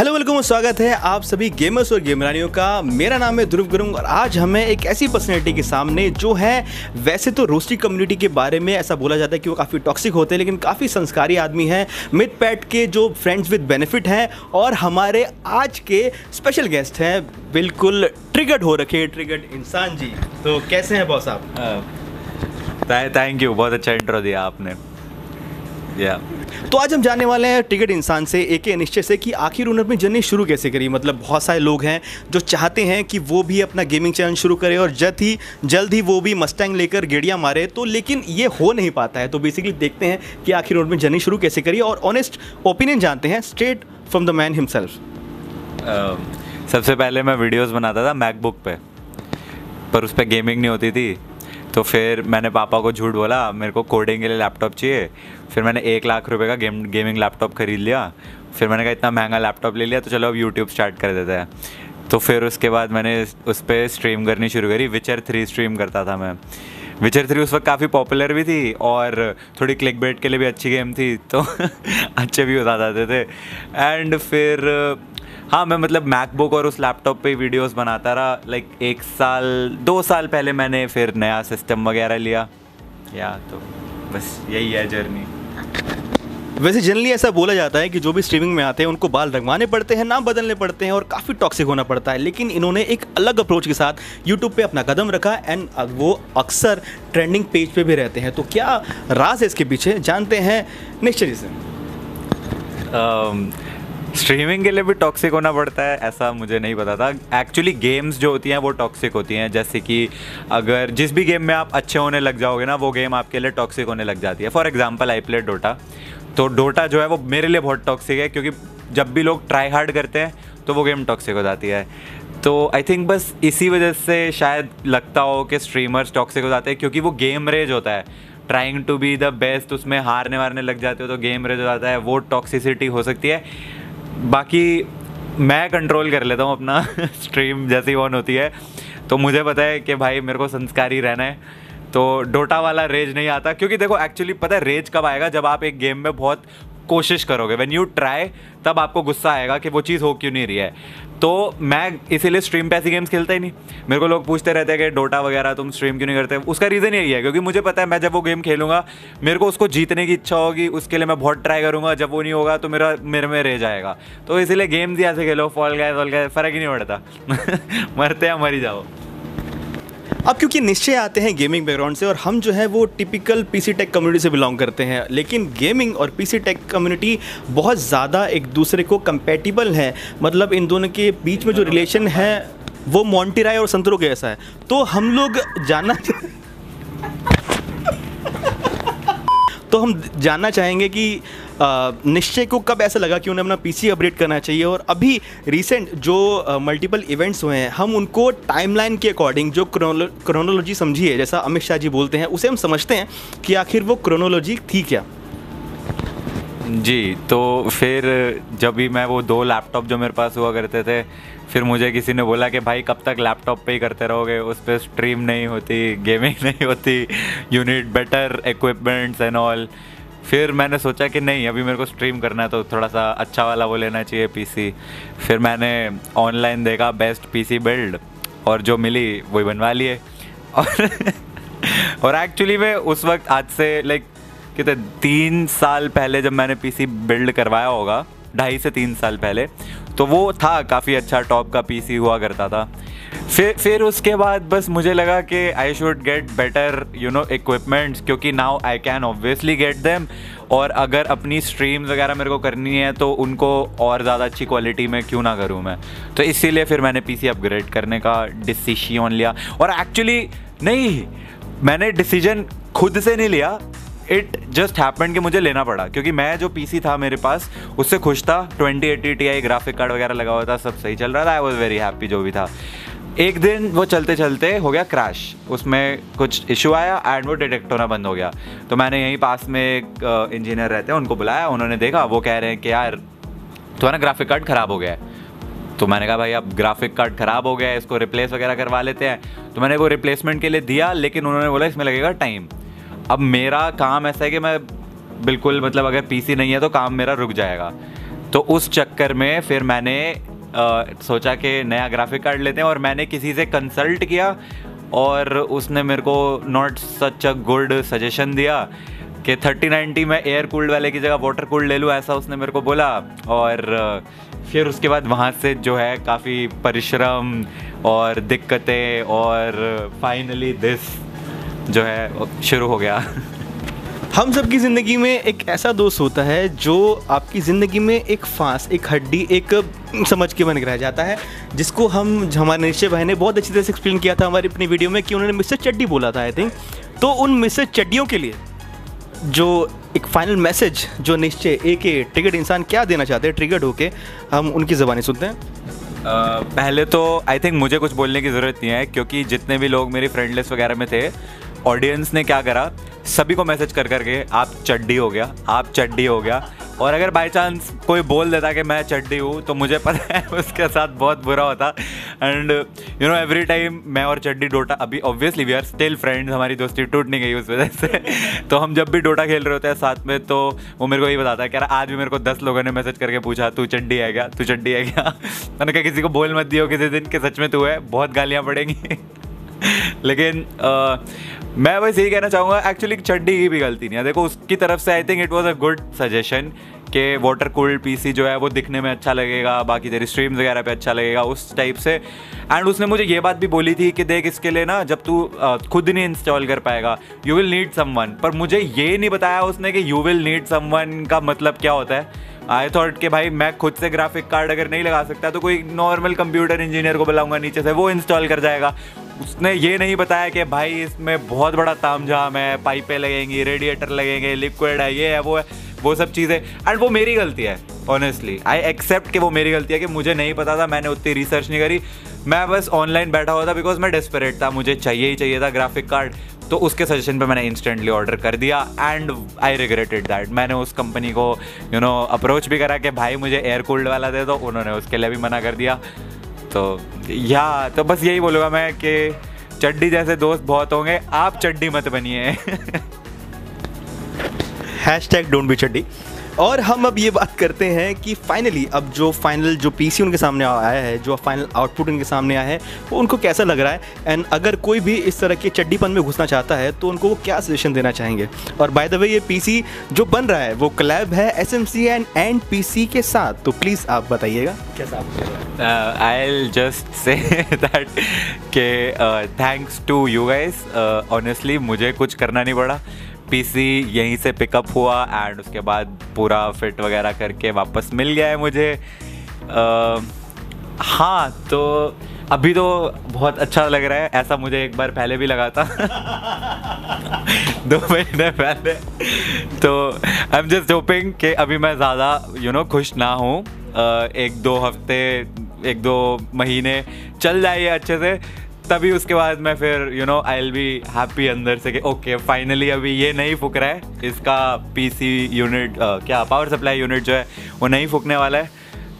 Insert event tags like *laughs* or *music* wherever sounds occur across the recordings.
Hello, welcome, स्वागत है आप सभी गेमर्स और गेमरानियों का। मेरा नाम है ध्रुव गुरुंग और आज हमें एक ऐसी पर्सनैलिटी के सामने जो है, वैसे तो रोस्टी कम्युनिटी के बारे में ऐसा बोला जाता है कि वो काफ़ी टॉक्सिक होते हैं, लेकिन काफ़ी संस्कारी आदमी हैं। मिथ पैट के जो फ्रेंड्स विद बेनिफिट हैं और हमारे आज के स्पेशल गेस्ट हैं। बिल्कुल ट्रिगर्ड हो रखे ट्रिगर्ड इंसान जी। तो कैसे हैं बॉस आप? थैंक यू बहुत अच्छा इंट्रो दिया आपने। या तो आज हम जानने वाले हैं टिकट इंसान से एक निश्चय से कि आखिर उन्होंने अपनी जर्नी शुरू कैसे करी? मतलब बहुत सारे लोग हैं जो चाहते हैं कि वो भी अपना गेमिंग चैनल शुरू करे और जल्द ही जल्द ही वो भी मस्टैंग लेकर गेड़िया मारे। तो लेकिन ये हो नहीं पाता है। तो बेसिकली देखते हैं कि आखिर उन्होंने जर्नी शुरू कैसे करी और ऑनेस्ट ओपिनियन जानते हैं straight from the man himself सबसे पहले मैं वीडियोस बनाता था मैकबुक पे पर उस पर गेमिंग नहीं होती थी। तो फिर मैंने पापा को झूठ बोला, मेरे को कोडिंग के लिए लैपटॉप चाहिए। फिर मैंने एक लाख रुपए का गेम गेमिंग लैपटॉप ख़रीद लिया। फिर मैंने कहा, इतना महँगा लैपटॉप ले लिया तो चलो अब यूट्यूब स्टार्ट कर देते हैं। तो फिर उसके बाद मैंने उस पर स्ट्रीम करनी शुरू करी। विचर थ्री स्ट्रीम करता था मैं। विचर थ्री उस वक्त काफ़ी पॉपुलर भी थी और थोड़ी क्लिक बेट के लिए भी अच्छी गेम थी तो *laughs* अच्छे भी बता जाते थे। एंड फिर हाँ मैं मतलब मैकबुक और उस लैपटॉप पे वीडियोस बनाता रहा लाइक एक साल दो साल पहले मैंने फिर नया सिस्टम वगैरह लिया। या तो बस यही है जर्नी वैसे जनरली ऐसा बोला जाता है कि जो भी स्ट्रीमिंग में आते हैं उनको बाल रंगवाने पड़ते हैं नाम बदलने पड़ते हैं और काफ़ी टॉक्सिक होना पड़ता है। लेकिन इन्होंने एक अलग अप्रोच के साथ यूट्यूब पे अपना कदम रखा एंड वो अक्सर ट्रेंडिंग पेज पे भी रहते हैं। तो क्या राज है इसके पीछे? जानते हैं निश्चय जी से। स्ट्रीमिंग के लिए भी टॉक्सिक होना पड़ता है, ऐसा मुझे नहीं पता था। एक्चुअली गेम्स जो होती हैं, वो टॉक्सिक होती हैं। जैसे कि अगर जिस भी गेम में आप अच्छे होने लग जाओगे ना, वो गेम आपके लिए टॉक्सिक होने लग जाती है। For example I play Dota तो डोटा जो है, वो मेरे लिए बहुत टॉक्सिक है, क्योंकि जब भी लोग ट्राई हार्ड करते हैं तो वो गेम टॉक्सिक हो जाती है। तो आई थिंक बस इसी वजह से शायद लगता हो कि स्ट्रीमर्स टॉक्सिक हो जाते हैं, क्योंकि वो गेम रेज होता है। Trying to be the best उसमें हारने वारने लग जाते हो तो गेम रेज हो जाता है। वो टॉक्सिसिटी हो सकती है। बाकी मैं कंट्रोल कर लेता हूँ अपना *laughs* स्ट्रीम जैसी ऑन होती है। तो मुझे पता है कि भाई मेरे को संस्कारी रहना है। तो डोटा वाला रेज नहीं आता, क्योंकि देखो एक्चुअली पता है रेज कब आएगा? जब आप एक गेम में बहुत कोशिश करोगे। वेन यू ट्राई तब आपको गुस्सा आएगा कि वो चीज़ हो क्यों नहीं रही है। तो मैं इसीलिए स्ट्रीम पे ऐसी गेम्स खेलता ही नहीं। मेरे को लोग पूछते रहते हैं कि डोटा वगैरह तुम स्ट्रीम क्यों नहीं करते? उसका रीज़न यही है, क्योंकि मुझे पता है मैं जब वो गेम खेलूँगा, मेरे को उसको जीतने की इच्छा होगी, उसके लिए मैं बहुत ट्राई करूँगा, जब वो नहीं होगा तो मेरा, मेरे में रह जाएगा तो इसीलिए गेम्स ही ऐसे खेलो फॉल गए फॉल गए फ़र्क ही नहीं पड़ता। *laughs* मरते या मरी जाओ। अब क्योंकि निश्चय आते हैं गेमिंग बैकग्राउंड से और हम जो है वो टिपिकल पीसी टेक कम्युनिटी से बिलोंग करते हैं, लेकिन गेमिंग और पीसी टेक कम्युनिटी बहुत ज़्यादा एक दूसरे को कंपेटिबल है। मतलब इन दोनों के बीच में जो रिलेशन है, वो मोन्टी और संतरों के ऐसा है। तो हम लोग जानना *laughs* तो हम जानना चाहेंगे कि निश्चय को कब ऐसा लगा कि उन्हें अपना पीसी अपडेट करना चाहिए? और अभी रिसेंट जो मल्टीपल इवेंट्स हुए हैं, हम उनको टाइमलाइन के अकॉर्डिंग जो क्रोनोलॉजी समझी है, जैसा अमित शाह जी बोलते हैं, उसे हम समझते हैं कि आखिर वो क्रोनोलॉजी थी क्या? जी तो फिर जब भी मैं वो दो लैपटॉप जो मेरे पास हुआ करते थे, फिर मुझे किसी ने बोला कि भाई, कब तक लैपटॉप पे ही करते रहोगे? उस पर स्ट्रीम नहीं होती गेमिंग *laughs* नहीं होती you need better equipments and all फिर मैंने सोचा कि नहीं, अभी मेरे को स्ट्रीम करना है तो थोड़ा सा अच्छा वाला वो लेना चाहिए पीसी फिर मैंने ऑनलाइन देखा बेस्ट पीसी बिल्ड और जो मिली वही बनवा लिए। और *laughs* और एक्चुअली में उस वक्त आज से लाइक कितने, तीन साल पहले जब मैंने पीसी बिल्ड करवाया होगा, ढाई से तीन साल पहले तो वो था काफ़ी अच्छा टॉप का पीसी हुआ करता था। फिर फिर उसके बाद बस मुझे लगा कि I should get better you know equipments क्योंकि now I can obviously get them और अगर अपनी स्ट्रीम्स वगैरह मेरे को करनी है तो उनको और ज़्यादा अच्छी क्वालिटी में क्यों ना करूँ मैं? तो इसीलिए फिर मैंने पीसी अपग्रेड करने का डिसीशन लिया। और एक्चुअली नहीं, मैंने डिसीज़न खुद से नहीं लिया। इट जस्ट हैपन कि मुझे लेना पड़ा, क्योंकि मैं जो पीसी था मेरे पास, उससे खुश था। Twenty eighty T I graphic card वगैरह लगा हुआ था, सब सही चल रहा था। आई वॉज़ वेरी हैप्पी जो भी था। एक दिन वो चलते चलते हो गया क्रैश। उसमें कुछ इशू आया एंड वो डिटेक्ट होना बंद हो गया। तो मैंने यहीं पास में एक इंजीनियर रहते हैं, उनको बुलाया, उन्होंने देखा, वो कह रहे हैं कि यार, तुम्हारा ग्राफिक कार्ड ख़राब हो गया है। तो मैंने कहा, भाई, अब ग्राफिक कार्ड ख़राब हो गया है, इसको रिप्लेस वगैरह करवा लेते हैं। तो मैंने वो रिप्लेसमेंट के लिए दिया, लेकिन उन्होंने बोला, इसमें लगेगा टाइम अब मेरा काम ऐसा है कि मैं बिल्कुल मतलब अगर पीसी नहीं है तो काम मेरा रुक जाएगा। तो उस चक्कर में फिर मैंने सोचा कि नया ग्राफिक कार्ड लेते हैं और मैंने किसी से कंसल्ट किया और उसने मेरे को not such a good suggestion दिया कि थर्टी नाइन्टी में एयर कूल्ड वाले की जगह वाटर कूल्ड ले लूँ, ऐसा उसने मेरे को बोला। और फिर उसके बाद वहाँ से जो है काफ़ी परिश्रम और दिक्कतें और फाइनली दिस जो है, शुरू हो गया। *laughs* हम सबकी ज़िंदगी में एक ऐसा दोस्त होता है जो आपकी ज़िंदगी में एक फांस एक हड्डी एक समझ के बन रह जाता है जिसको हम हमारे निश्चय भाई ने बहुत अच्छी तरह से एक्सप्लेन किया था हमारी अपनी वीडियो में कि उन्होंने मिस्टर चड्डी बोला था आई थिंक तो उन मिस्टर चड्डियों के लिए जो एक फाइनल मैसेज जो निश्चय एक टिकट इंसान क्या देना चाहते हैं ट्रिगर्ड होके हम उनकी ज़बानी सुनते हैं। uh, पहले तो आई थिंक मुझे कुछ बोलने की ज़रूरत नहीं है क्योंकि जितने भी लोग मेरी फ्रेंड लिस्ट वगैरह में थे ऑडियंस ने क्या करा सभी को मैसेज कर करके, आप चड्डी हो गया, आप चड्डी हो गया। और अगर बाई चांस कोई बोल देता कि मैं चड्डी हूँ तो मुझे *laughs* पता है उसके साथ बहुत बुरा होता। And you know every time मैं और चड्डी, डोटा, अभी obviously we are still friends हमारी दोस्ती टूट नहीं गई उस वजह से। *laughs* तो हम जब भी डोटा खेल रहे होते हैं साथ में तो वो मेरे को यही बताता है कि यार, आज भी मेरे को दस लोगों ने मैसेज करके पूछा, तू चड्डी है क्या? तू चड्डी है क्या? *laughs* मैंने कहा, किसी को बोल मत दियो, किसी दिन के सच में तू है, बहुत गालियाँ पड़ेंगी। *laughs* लेकिन आ, मैं बस यही कहना चाहूँगा एक्चुअली चड्डी की भी गलती नहीं है। देखो उसकी तरफ़ से I think it was a good suggestion कि वाटर कूल्ड पीसी जो है वो दिखने में अच्छा लगेगा बाकी तेरी स्ट्रीम्स वगैरह पे अच्छा लगेगा उस टाइप से। एंड उसने मुझे ये बात भी बोली थी कि देख इसके लिए ना जब तू खुद नहीं इंस्टॉल कर पाएगा यू विल नीड समवन पर मुझे ये नहीं बताया उसने कि यू विल नीड समवन का मतलब क्या होता है। आई थॉट कि भाई मैं खुद से ग्राफिक कार्ड अगर नहीं लगा सकता तो कोई नॉर्मल कंप्यूटर इंजीनियर को बुलाऊँगा नीचे से वो इंस्टॉल कर जाएगा। उसने ये नहीं बताया कि भाई इसमें बहुत बड़ा तामझाम है, पाइपें लगेंगी, रेडिएटर लगेंगे, लिक्विड है, ये है, वो है, वो सब चीज़ें। एंड वो मेरी गलती है ऑनेस्टली आई एक्सेप्ट कि वो मेरी गलती है कि मुझे नहीं पता था, मैंने उतनी रिसर्च नहीं करी। मैं बस ऑनलाइन बैठा हुआ था बिकॉज़ मैं डेस्परेट था, मुझे चाहिए ही चाहिए था ग्राफिक कार्ड तो उसके सजेशन पे मैंने इंस्टेंटली ऑर्डर कर दिया एंड आई रिग्रेटेड दैट मैंने उस कंपनी को यू नो अप्रोच भी करा कि भाई मुझे एयर कूल्ड वाला दे दो, उन्होंने उसके लिए भी मना कर दिया। तो या तो बस यही बोलूँगा मैं कि चड्डी जैसे दोस्त बहुत होंगे, आप चड्डी मत बनिए। हैश टैग डोंट बी चड्डी। और हम अब ये बात करते हैं कि फाइनली अब जो फाइनल जो पीसी उनके सामने आया है, जो फाइनल आउटपुट उनके सामने आया है, वो उनको कैसा लग रहा है? एंड अगर कोई भी इस तरह के चड्डीपन में घुसना चाहता है तो उनको वो क्या सजेशन देना चाहेंगे? और बाय द वे ये पीसी जो बन रहा है, वो क्लैब है S M C and and P C के साथ। तो प्लीज़ आप बताइएगा, कैसा आई जस्ट से दैट के thanks to you guys honestly मुझे कुछ करना नहीं पड़ा। पीसी यहीं से पिकअप हुआ एंड उसके बाद पूरा फिट वगैरह करके वापस मिल गया है मुझे। आ, हाँ तो अभी तो बहुत अच्छा लग रहा है ऐसा मुझे एक बार पहले भी लगा था। *laughs* दो महीने पहले। तो आई एम जस्ट होपिंग कि अभी मैं ज़्यादा यू नो खुश ना हूँ। एक दो हफ़्ते एक दो महीने चल जाइए अच्छे से। तभी उसके बाद मैं फिर you know I be happy अंदर से कि ओके फाइनली अभी ये नहीं फूक रहा है। इसका पीसी यूनिट uh, क्या पावर सप्लाई यूनिट जो है वो नहीं फूकने वाला है।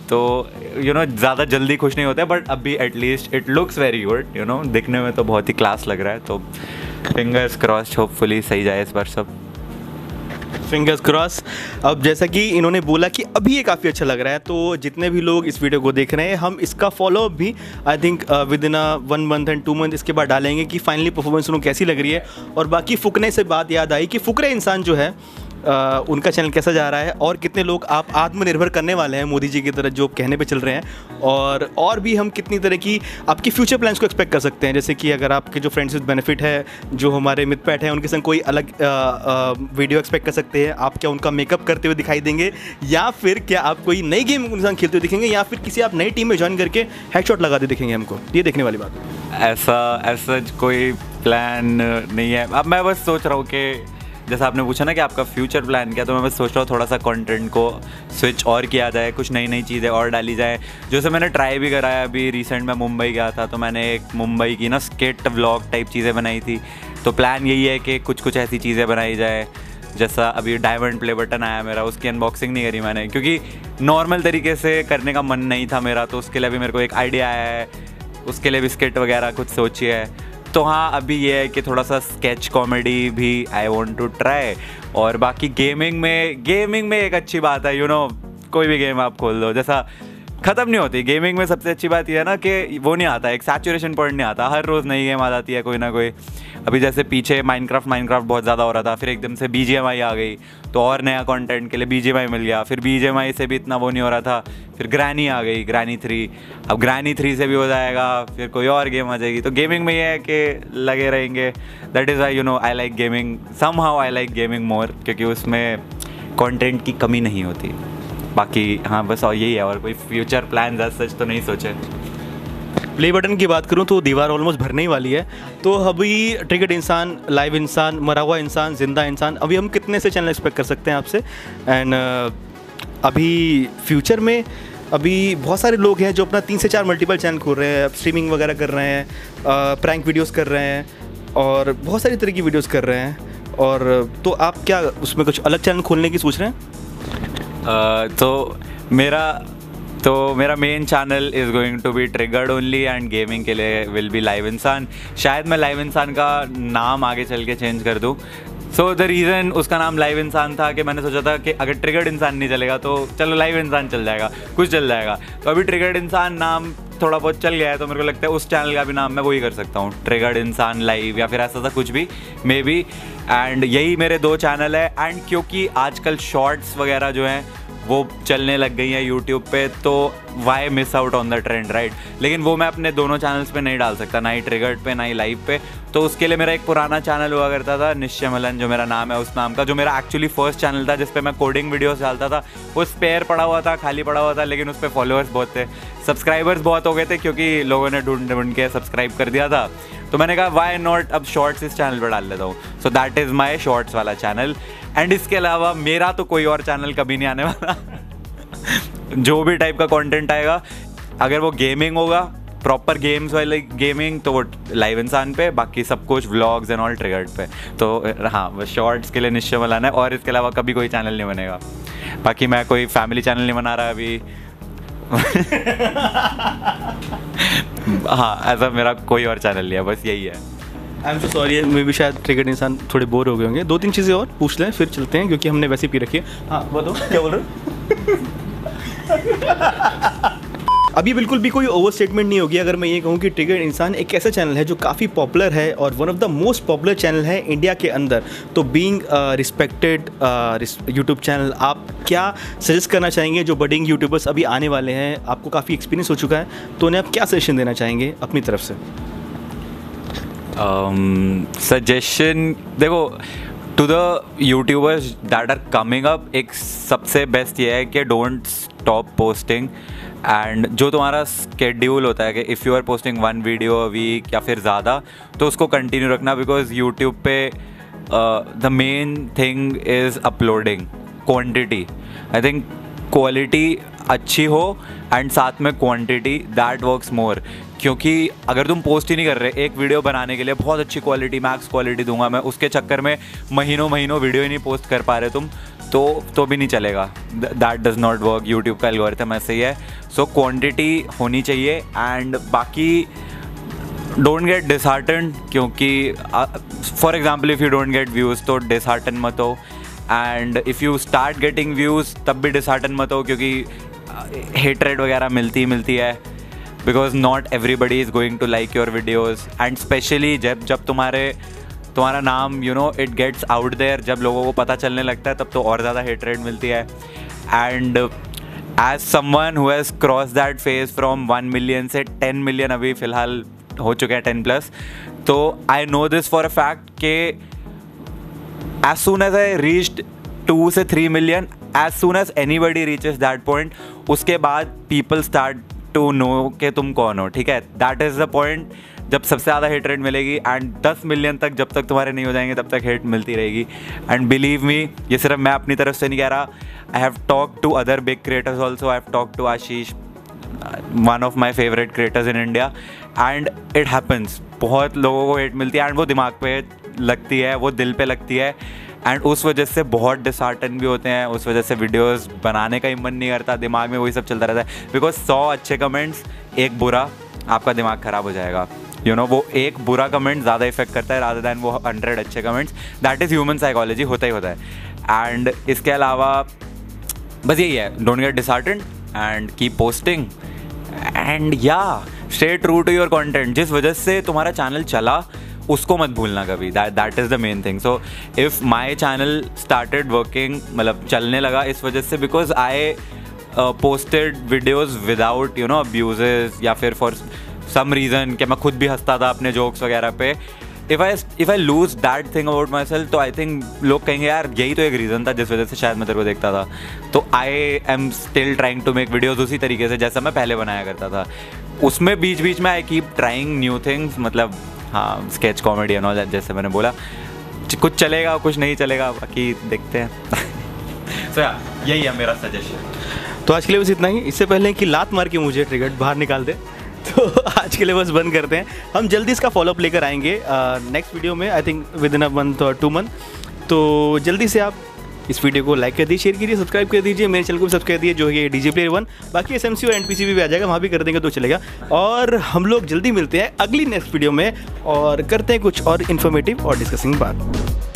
तो यू नो ज़्यादा जल्दी खुश नहीं होता बट अभी at least it looks very good you know दिखने में तो बहुत ही क्लास लग रहा है। तो फिंगर्स क्रॉस होपफुली सही जाए इस बार सब। फिंगर्स क्रॉस अब जैसा कि इन्होंने बोला कि अभी ये काफ़ी अच्छा लग रहा है तो जितने भी लोग इस वीडियो को देख रहे हैं, हम इसका फॉलोअप भी I think within a one month and two month इसके बाद डालेंगे कि फाइनली परफॉर्मेंस उन्होंने कैसी लग रही है। और बाकी फुकने से बात याद आई कि फुकरे इंसान जो है आ, उनका चैनल कैसा जा रहा है और कितने लोग आप आत्मनिर्भर करने वाले हैं मोदी जी की तरह जो कहने पे चल रहे हैं और और भी हम कितनी तरह की आपकी फ्यूचर प्लान्स को एक्सपेक्ट कर सकते हैं। जैसे कि अगर आपके जो फ्रेंड्स विद बेनिफिट है जो हमारे मित पैट हैं उनके संग कोई अलग आ, आ, वीडियो एक्सपेक्ट कर सकते हैं। आप क्या उनका मेकअप करते हुए दिखाई देंगे या फिर क्या आप कोई नई गेम उनके संग खेलते हुए दिखेंगे या फिर किसी आप नई टीम में ज्वाइन करके हेड लगाते दिखेंगे हमको? ये देखने वाली बात। ऐसा ऐसा कोई प्लान नहीं है। अब मैं बस सोच रहा हूँ कि जैसा आपने पूछा ना कि आपका फ्यूचर प्लान क्या तो मैं बस सोच रहा हूँ थोड़ा सा कंटेंट को स्विच और किया जाए, कुछ नई नई चीज़ें और डाली जाए। जैसे मैंने ट्राई भी कराया अभी रिसेंट में मुंबई गया था तो मैंने एक मुंबई की ना स्केट व्लॉग टाइप चीज़ें बनाई थी। तो प्लान यही है कि कुछ कुछ ऐसी चीज़ें बनाई जाए, जैसा अभी डायमंड प्ले बटन आया मेरा, उसकी अनबॉक्सिंग नहीं करी मैंने, क्योंकि नॉर्मल तरीके से करने का मन नहीं था मेरा तो उसके लिए भी मेरे को एक आइडिया आया है, उसके लिए भी स्केट वगैरह कुछ सोची है। तो हाँ अभी ये है कि थोड़ा सा स्केच कॉमेडी भी आई वॉन्ट टू ट्राई और बाकी गेमिंग में गेमिंग में एक अच्छी बात है यू you नो know, कोई भी गेम आप खोल दो जैसा ख़त्म नहीं होती। गेमिंग में सबसे अच्छी बात यह है ना कि वो नहीं आता एक सैचुरेशन पॉइंट नहीं आता। हर रोज़ नई गेम आ जाती है कोई ना कोई। अभी जैसे पीछे माइनक्राफ्ट माइनक्राफ्ट बहुत ज़्यादा हो रहा था फिर एकदम से बीजीएमआई आ गई तो और नया कंटेंट के लिए बीजीएमआई मिल गया फिर बीजीएमआई से भी इतना वो नहीं हो रहा था। फिर ग्रैनी आ गई ग्रैनी थ्री अब ग्रैनी थ्री से भी हो जाएगा, फिर कोई और गेम आ जाएगी। तो गेमिंग में ये है कि लगे रहेंगे। That is I you know I like gaming somehow I like gaming more क्योंकि उसमें कॉन्टेंट की कमी नहीं होती। बाकी हाँ बस और यही है, और कोई फ्यूचर प्लान सच तो नहीं सोचे। प्ले बटन की बात करूँ तो दीवार ऑलमोस्ट भरने ही वाली है। तो अभी ट्रिगर्ड इंसान लाइव इंसान, मरा हुआ इंसान, ज़िंदा इंसान, अभी हम कितने से चैनल एक्सपेक्ट कर सकते हैं आपसे? एंड अभी फ्यूचर में अभी बहुत सारे लोग हैं जो अपना तीन से चार मल्टीपल चैनल खोल रहे हैं स्ट्रीमिंग वगैरह कर रहे हैं प्रैंक वीडियोस कर रहे हैं और बहुत सारी तरह की वीडियोस कर रहे हैं। और तो आप क्या उसमें कुछ अलग चैनल खोलने की सोच रहे हैं? uh, तो मेरा तो मेरा main channel is going to be triggered only and gaming के लिए विल बी लाइव इंसान शायद मैं लाइव इंसान का नाम आगे चल के चेंज कर दूँ सो द रीज़न उसका नाम लाइव इंसान था कि मैंने सोचा था कि अगर ट्रिगर्ड इंसान नहीं चलेगा तो चलो लाइव इंसान चल जाएगा, कुछ चल जाएगा। तो अभी ट्रिगर्ड इंसान नाम थोड़ा बहुत चल गया है तो मेरे को लगता है उस चैनल का भी नाम मैं वही कर सकता हूँ ट्रिगर्ड इंसान लाइव या फिर ऐसा सा कुछ भी मे बी एंड यही मेरे दो चैनल है एंड क्योंकि आजकल शॉर्ट्स वगैरह जो हैं वो चलने लग गई हैं यूट्यूब पे तो why miss out on the trend right लेकिन वो मैं अपने दोनों चैनल्स पे नहीं डाल सकता, ना ही ट्रिगर्ड पे, ना ही लाइव पे। तो उसके लिए मेरा एक पुराना चैनल हुआ करता था, निश्चय मलन, जो मेरा नाम है, उस नाम का, जो मेरा एक्चुअली फ़र्स्ट चैनल था जिसपे मैं कोडिंग वीडियोस डालता था, वो स्पेयर पड़ा हुआ था, खाली पड़ा हुआ था, लेकिन उस पर फॉलोअर्स बहुत थे। सब्सक्राइबर्स बहुत हो गए थे, क्योंकि लोगों ने ढूंढ ढूंढ के सब्सक्राइब कर दिया था। तो मैंने कहा वाई नॉट अब शॉर्ट्स इस चैनल पर डाल लेता हूँ। So that is my shorts वाला चैनल एंड इसके अलावा मेरा तो कोई और चैनल कभी नहीं आने वाला। जो भी टाइप का कंटेंट आएगा, अगर वो गेमिंग होगा प्रॉपर गेम्स वाले गेमिंग तो वो लाइव इंसान पे, बाकी सब कुछ व्लॉग्स एंड ऑल ट्रिगर्ड पे। तो हाँ बस शॉर्ट्स के लिए निश्चय बनाना है, और इसके अलावा कभी कोई चैनल नहीं बनेगा। बाकी मैं कोई फैमिली चैनल नहीं बना रहा अभी। *laughs* हाँ ऐसा मेरा कोई और चैनल नहीं है, बस यही है। आई एम सो सॉरी मे भी शायद क्रिकेट इंसान थोड़े बोर हो गए होंगे। दो तीन चीज़ें और पूछ लें, फिर चलते हैं, क्योंकि हमने वैसे पी रखी है। हाँ बताओ, क्या बोल रहे अभी बिल्कुल भी कोई ओवर स्टेटमेंट नहीं होगी, अगर मैं ये कहूँ कि ट्रिगर इंसान एक ऐसा चैनल है जो काफ़ी पॉपुलर है और one of the most popular channel है इंडिया के अंदर। तो बीइंग रिस्पेक्टेड यूट्यूब चैनल आप क्या सजेस्ट करना चाहेंगे जो बडिंग यूट्यूबर्स अभी आने वाले हैं? आपको काफ़ी एक्सपीरियंस हो चुका है तो उन्हें आप क्या सजेशन देना चाहेंगे अपनी तरफ़ से? सजेशन um, देखो to the YouTubers that are coming up एक सबसे बेस्ट ये है कि डोंट स्टॉप पोस्टिंग एंड जो तुम्हारा स्केड्यूल होता है कि if you are posting one video a week या फिर ज़्यादा तो उसको कंटिन्यू रखना बिकॉज़ यूट्यूब पे the main thing is uploading quantity I think quality अच्छी हो एंड साथ में क्वांटिटी दैट वर्क्स मोर क्योंकि अगर तुम पोस्ट ही नहीं कर रहे एक वीडियो बनाने के लिए बहुत अच्छी क्वालिटी मैक्स क्वालिटी दूँगा मैं। उसके चक्कर में महीनों महीनों वीडियो ही नहीं पोस्ट कर पा रहे तुम तो तो भी नहीं चलेगा। That does not work YouTube का एल्गोरिथम ऐसे ही है। सो so, क्वांटिटी होनी चाहिए एंड बाकी डोंट गेट डिसहार्टन क्योंकि for example if you don't get views तो डिसहार्टन मत हो। And if you start getting views तब भी डिसहार्टन मत हो क्योंकि हेटरेट वगैरह मिलती मिलती है। Because not everybody is going to like your videos and specially जब जब तुम्हारे, तुम्हारा नाम you know it gets out there जब लोगों को पता चलने लगता है, तब तो और ज़्यादा हेट रेट मिलती है. And as someone who has cross that phase from one million से टेन मिलियन अभी फ़िलहाल हो चुके हैं टेन प्लस तो I know this for a fact के as soon as I reached to say three million as soon as anybody reaches that point उसके बाद पीपल स्टार्ट टू नो के तुम कौन हो, ठीक है? दैट इज़ द पॉइंट जब सबसे ज़्यादा हेट रेट मिलेगी एंड 10 मिलियन तक जब तक तुम्हारे नहीं हो जाएँगे, तब तक हेट मिलती रहेगी. एंड बिलीव मी ये सिर्फ़ मैं अपनी तरफ़ से नहीं कह रहा. I have talk to other big creators also I have talk to Ashish one of my favourite creators in India and it happens बहुत लोगों को हेट मिलती है एंड वो दिमाग पे लगती है, वो दिल पे लगती है. एंड उस वजह से बहुत डिसहार्टन भी होते हैं उस वजह से वीडियोस बनाने का ही मन नहीं करता दिमाग में वही सब चलता रहता है। बिकॉज़ सौ अच्छे कमेंट्स एक बुरा आपका दिमाग ख़राब हो जाएगा। यू you नो know, वो एक बुरा कमेंट ज़्यादा इफ़ेक्ट करता है रादर दैन वो हंड्रेड अच्छे comments that is human psychology होता ही होता है। एंड इसके अलावा बस यही है don't get disheartened and keep posting and या stay true to your content जिस वजह से तुम्हारा चैनल चला उसको मत भूलना कभी। That is the main thing so if my channel started working मतलब चलने लगा इस वजह से because I posted videos without you know abuses या फिर फॉर सम रीज़न कि मैं खुद भी हंसता था अपने जोक्स वगैरह पे। If I if I lose that thing about myself तो आई थिंक लोग कहेंगे, यार, यही तो एक रीज़न था जिस वजह से शायद मैं तेरे को देखता था। तो I am still trying to make videos उसी तरीके से जैसा मैं पहले बनाया करता था। उसमें बीच बीच में I keep trying new things मतलब हाँ sketch comedy and all that जैसे मैंने बोला। कुछ चलेगा, कुछ नहीं चलेगा, बाकी देखते हैं। *laughs* सो यही है मेरा सजेशन तो आज के लिए बस इतना ही। इससे पहले कि लात मार के मुझे ट्रिगर्ड बाहर निकाल दे। *laughs* तो आज के लिए बस बंद करते हैं। हम जल्दी इसका फॉलोअप लेकर आएँगे नेक्स्ट वीडियो में I think within a month और टू मंथ तो जल्दी से आप इस वीडियो को लाइक कर दीजिए शेयर कीजिए सब्सक्राइब कर दीजिए, मेरे चैनल को भी सब्सक्राइब दिए जो है डी जे प्लेयर वन बाकी एस एम सी और एन पी सी भी आ जाएगा, वहाँ भी कर देंगे तो चलेगा और हम लोग जल्दी मिलते हैं अगली नेक्स्ट वीडियो में और करते हैं कुछ और इन्फॉर्मेटिव और डिस्कसिंग बात।